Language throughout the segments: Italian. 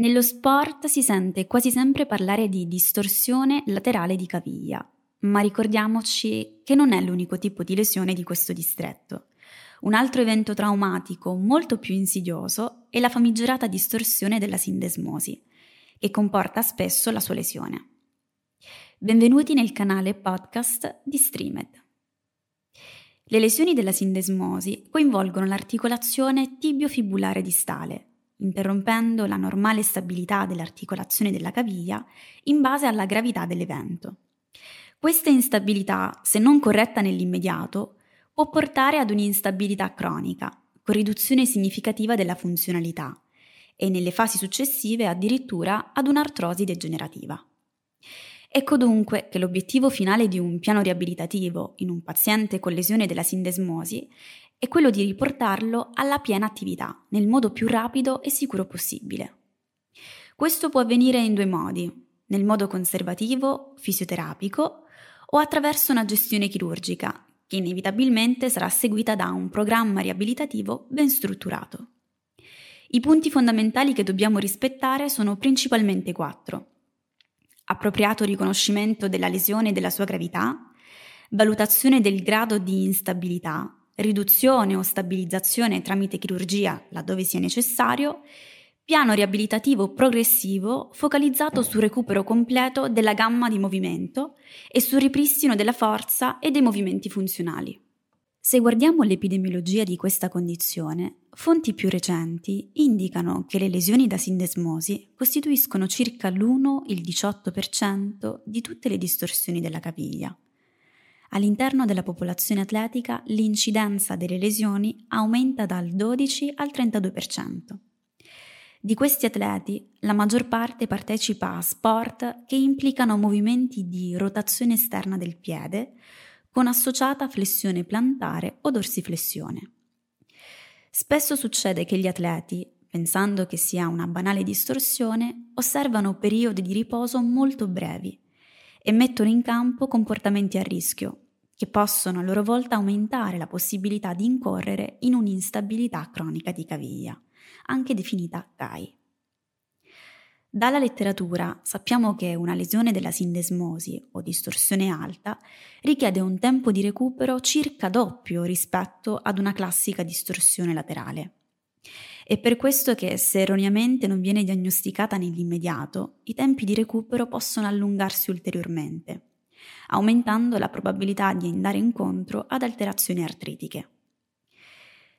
Nello sport si sente quasi sempre parlare di distorsione laterale di caviglia, ma ricordiamoci che non è l'unico tipo di lesione di questo distretto. Un altro evento traumatico molto più insidioso è la famigerata distorsione della sindesmosi, che comporta spesso la sua lesione. Benvenuti nel canale podcast di Streamed. Le lesioni della sindesmosi coinvolgono l'articolazione tibiofibulare distale, interrompendo la normale stabilità dell'articolazione della caviglia in base alla gravità dell'evento. Questa instabilità, se non corretta nell'immediato, può portare ad un'instabilità cronica, con riduzione significativa della funzionalità e nelle fasi successive addirittura ad un'artrosi degenerativa. Ecco dunque che l'obiettivo finale di un piano riabilitativo in un paziente con lesione della sindesmosi è quello di riportarlo alla piena attività nel modo più rapido e sicuro possibile. Questo può avvenire in due modi, nel modo conservativo, fisioterapico o attraverso una gestione chirurgica, che inevitabilmente sarà seguita da un programma riabilitativo ben strutturato. I punti fondamentali che dobbiamo rispettare sono principalmente quattro. Appropriato riconoscimento della lesione e della sua gravità, valutazione del grado di instabilità, riduzione o stabilizzazione tramite chirurgia laddove sia necessario piano riabilitativo progressivo focalizzato sul recupero completo della gamma di movimento e sul ripristino della forza e dei movimenti funzionali. Se guardiamo l'epidemiologia di questa condizione, fonti più recenti indicano che le lesioni da sindesmosi costituiscono circa l'1-18% di tutte le distorsioni della caviglia. All'interno della popolazione atletica l'incidenza delle lesioni aumenta dal 12 al 32%. Di questi atleti, la maggior parte partecipa a sport che implicano movimenti di rotazione esterna del piede, con associata flessione plantare o dorsiflessione. Spesso succede che gli atleti, pensando che sia una banale distorsione, osservano periodi di riposo molto brevi e mettono in campo comportamenti a rischio, che possono a loro volta aumentare la possibilità di incorrere in un'instabilità cronica di caviglia anche definita GAI. Dalla letteratura sappiamo che una lesione della sindesmosi o distorsione alta richiede un tempo di recupero circa doppio rispetto ad una classica distorsione laterale. È per questo che se erroneamente non viene diagnosticata nell'immediato, i tempi di recupero possono allungarsi ulteriormente, aumentando la probabilità di andare incontro ad alterazioni artritiche.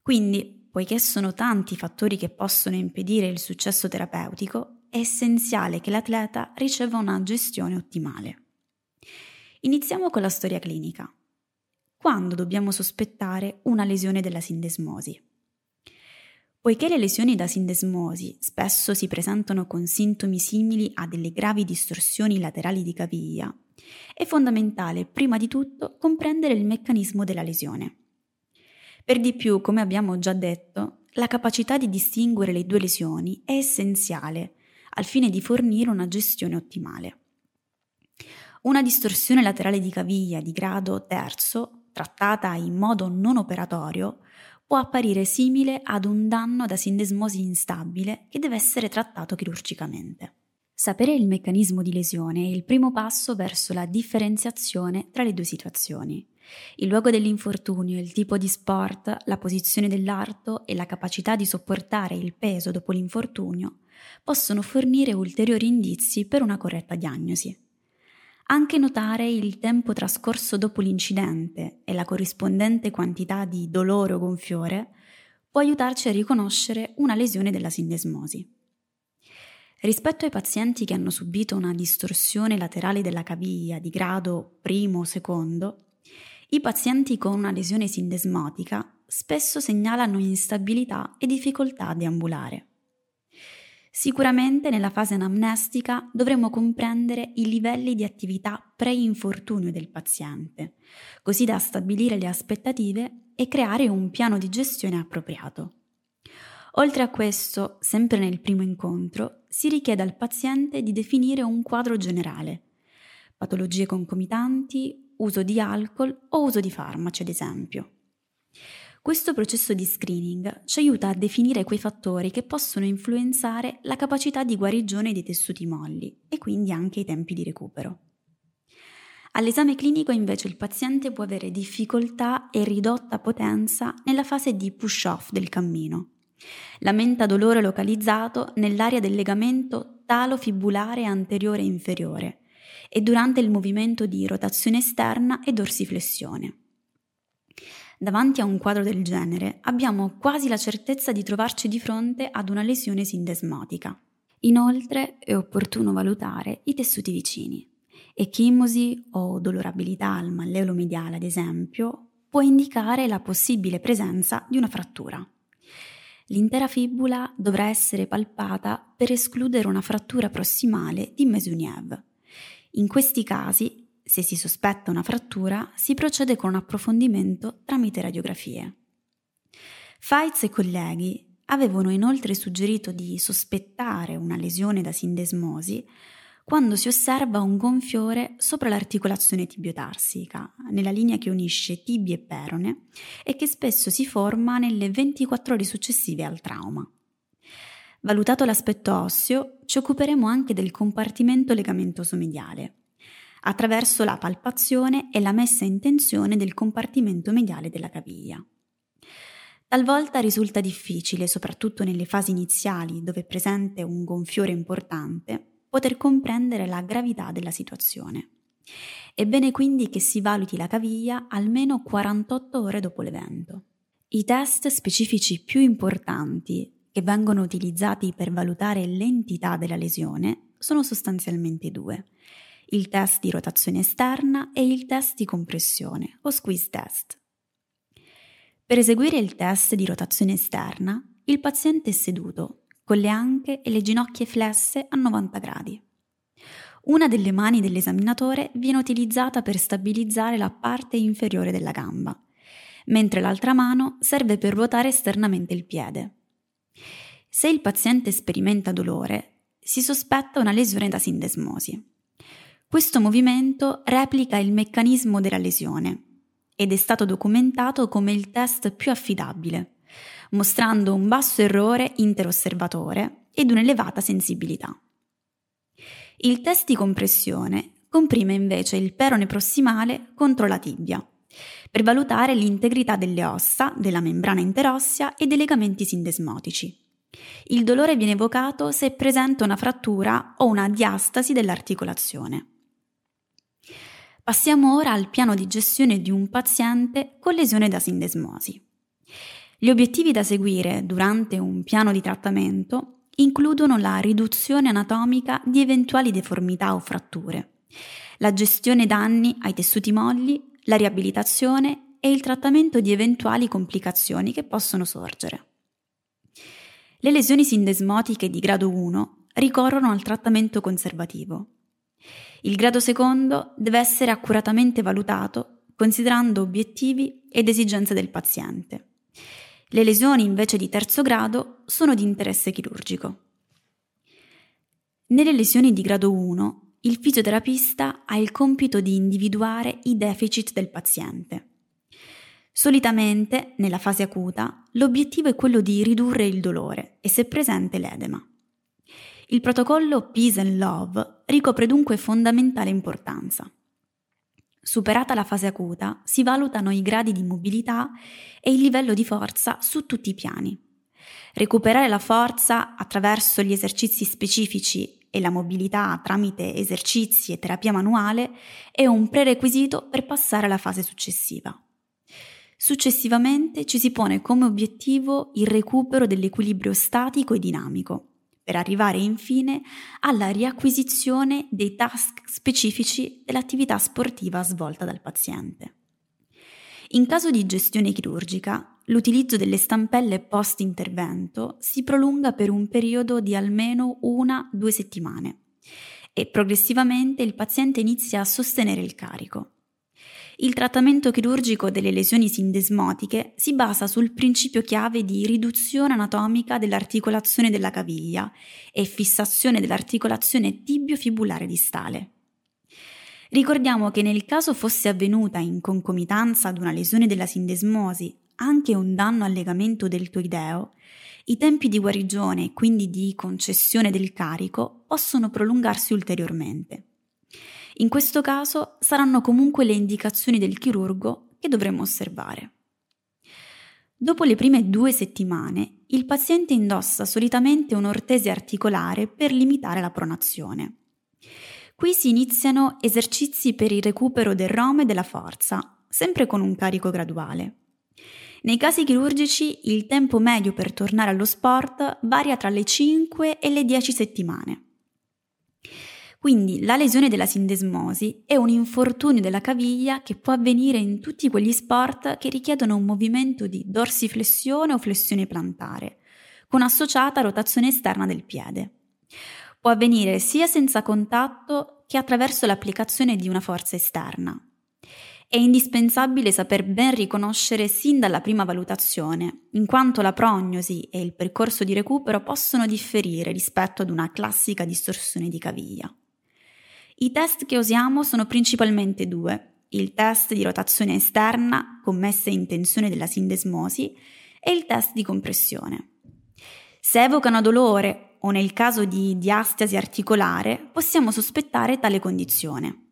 Quindi poiché sono tanti i fattori che possono impedire il successo terapeutico, è essenziale che l'atleta riceva una gestione ottimale. Iniziamo con la storia clinica. Quando dobbiamo sospettare una lesione della sindesmosi? Poiché le lesioni da sindesmosi spesso si presentano con sintomi simili a delle gravi distorsioni laterali di caviglia, è fondamentale prima di tutto comprendere il meccanismo della lesione. Per di più, come abbiamo già detto, la capacità di distinguere le due lesioni è essenziale al fine di fornire una gestione ottimale. Una distorsione laterale di caviglia di grado terzo, trattata in modo non operatorio, può apparire simile ad un danno da sindesmosi instabile che deve essere trattato chirurgicamente. Sapere il meccanismo di lesione è il primo passo verso la differenziazione tra le due situazioni. Il luogo dell'infortunio, il tipo di sport, la posizione dell'arto e la capacità di sopportare il peso dopo l'infortunio possono fornire ulteriori indizi per una corretta diagnosi. Anche notare il tempo trascorso dopo l'incidente e la corrispondente quantità di dolore o gonfiore può aiutarci a riconoscere una lesione della sindesmosi. Rispetto ai pazienti che hanno subito una distorsione laterale della caviglia di grado primo o secondo, i pazienti con una lesione sindesmotica spesso segnalano instabilità e difficoltà deambulare. Sicuramente nella fase anamnestica dovremo comprendere i livelli di attività pre-infortunio del paziente, così da stabilire le aspettative e creare un piano di gestione appropriato. Oltre a questo, sempre nel primo incontro, si richiede al paziente di definire un quadro generale, patologie concomitanti, uso di alcol o uso di farmaci, ad esempio. Questo processo di screening ci aiuta a definire quei fattori che possono influenzare la capacità di guarigione dei tessuti molli e quindi anche i tempi di recupero. All'esame clinico invece il paziente può avere difficoltà e ridotta potenza nella fase di push-off del cammino. Lamenta dolore localizzato nell'area del legamento talofibulare anteriore e inferiore e durante il movimento di rotazione esterna e dorsiflessione. Davanti a un quadro del genere abbiamo quasi la certezza di trovarci di fronte ad una lesione sindesmotica. Inoltre è opportuno valutare i tessuti vicini. Echimosi o dolorabilità al malleolo mediale, ad esempio, può indicare la possibile presenza di una frattura. L'intera fibula dovrà essere palpata per escludere una frattura prossimale di Mesuniev. In questi casi, se si sospetta una frattura, si procede con un approfondimento tramite radiografie. Feitz e colleghi avevano inoltre suggerito di sospettare una lesione da sindesmosi quando si osserva un gonfiore sopra l'articolazione tibiotarsica, nella linea che unisce tibia e perone e che spesso si forma nelle 24 ore successive al trauma. Valutato l'aspetto osseo, ci occuperemo anche del compartimento legamentoso mediale, attraverso la palpazione e la messa in tensione del compartimento mediale della caviglia. Talvolta risulta difficile, soprattutto nelle fasi iniziali dove è presente un gonfiore importante, poter comprendere la gravità della situazione. È bene quindi che si valuti la caviglia almeno 48 ore dopo l'evento. I test specifici più importanti che vengono utilizzati per valutare l'entità della lesione sono sostanzialmente due. Il test di rotazione esterna e il test di compressione o squeeze test. Per eseguire il test di rotazione esterna, il paziente è seduto con le anche e le ginocchia flesse a 90 gradi. Una delle mani dell'esaminatore viene utilizzata per stabilizzare la parte inferiore della gamba, mentre l'altra mano serve per ruotare esternamente il piede. Se il paziente sperimenta dolore, si sospetta una lesione da sindesmosi. Questo movimento replica il meccanismo della lesione ed è stato documentato come il test più affidabile mostrando un basso errore interosservatore ed un'elevata sensibilità. Il test di compressione comprime invece il perone prossimale contro la tibia, per valutare l'integrità delle ossa, della membrana interossea e dei legamenti sindesmotici. Il dolore viene evocato se è presente una frattura o una diastasi dell'articolazione. Passiamo ora al piano di gestione di un paziente con lesione da sindesmosi. Gli obiettivi da seguire durante un piano di trattamento includono la riduzione anatomica di eventuali deformità o fratture, la gestione danni ai tessuti molli, la riabilitazione e il trattamento di eventuali complicazioni che possono sorgere. Le lesioni sindesmotiche di grado 1 ricorrono al trattamento conservativo. Il grado secondo deve essere accuratamente valutato considerando obiettivi ed esigenze del paziente. Le lesioni invece di terzo grado sono di interesse chirurgico. Nelle lesioni di grado 1, il fisioterapista ha il compito di individuare i deficit del paziente. Solitamente, nella fase acuta, l'obiettivo è quello di ridurre il dolore e se presente l'edema. Il protocollo Peace and Love ricopre dunque fondamentale importanza. Superata la fase acuta, si valutano i gradi di mobilità e il livello di forza su tutti i piani. Recuperare la forza attraverso gli esercizi specifici e la mobilità tramite esercizi e terapia manuale è un prerequisito per passare alla fase successiva. Successivamente ci si pone come obiettivo il recupero dell'equilibrio statico e dinamico, per arrivare infine alla riacquisizione dei task specifici dell'attività sportiva svolta dal paziente. In caso di gestione chirurgica, l'utilizzo delle stampelle post-intervento si prolunga per un periodo di almeno una-due settimane e progressivamente il paziente inizia a sostenere il carico. Il trattamento chirurgico delle lesioni sindesmotiche si basa sul principio chiave di riduzione anatomica dell'articolazione della caviglia e fissazione dell'articolazione tibio-fibulare distale. Ricordiamo che nel caso fosse avvenuta in concomitanza ad una lesione della sindesmosi anche un danno al legamento deltoideo, i tempi di guarigione e quindi di concessione del carico possono prolungarsi ulteriormente. In questo caso saranno comunque le indicazioni del chirurgo che dovremo osservare. Dopo le prime due settimane, il paziente indossa solitamente un'ortese articolare per limitare la pronazione. Qui si iniziano esercizi per il recupero del rome e della forza, sempre con un carico graduale. Nei casi chirurgici il tempo medio per tornare allo sport varia tra le 5 e le 10 settimane. Quindi la lesione della sindesmosi è un infortunio della caviglia che può avvenire in tutti quegli sport che richiedono un movimento di dorsiflessione o flessione plantare, con associata rotazione esterna del piede. Può avvenire sia senza contatto che attraverso l'applicazione di una forza esterna. È indispensabile saper ben riconoscere sin dalla prima valutazione, in quanto la prognosi e il percorso di recupero possono differire rispetto ad una classica distorsione di caviglia. I test che usiamo sono principalmente due, il test di rotazione esterna con messa in tensione della sindesmosi e il test di compressione. Se evocano dolore o nel caso di diastasi articolare, possiamo sospettare tale condizione.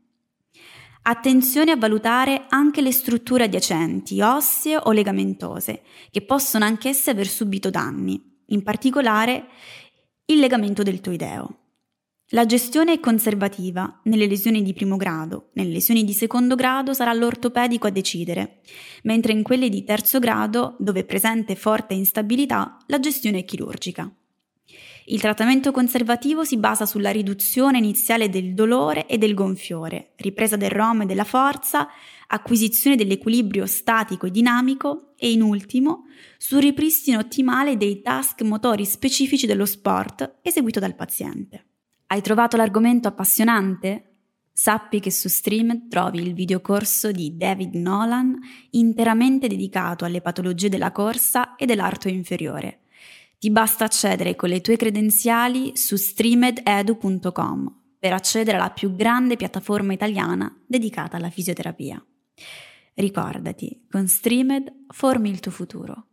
Attenzione a valutare anche le strutture adiacenti, ossee o legamentose, che possono anch'esse aver subito danni, in particolare il legamento deltoideo. La gestione è conservativa nelle lesioni di primo grado, nelle lesioni di secondo grado sarà l'ortopedico a decidere, mentre in quelle di terzo grado, dove è presente forte instabilità, la gestione è chirurgica. Il trattamento conservativo si basa sulla riduzione iniziale del dolore e del gonfiore, ripresa del ROM e della forza, acquisizione dell'equilibrio statico e dinamico e in ultimo sul ripristino ottimale dei task motori specifici dello sport eseguito dal paziente. Hai trovato l'argomento appassionante? Sappi che su Stream trovi il videocorso di David Nolan interamente dedicato alle patologie della corsa e dell'arto inferiore. Ti basta accedere con le tue credenziali su streamededu.com per accedere alla più grande piattaforma italiana dedicata alla fisioterapia. Ricordati, con Streamed formi il tuo futuro.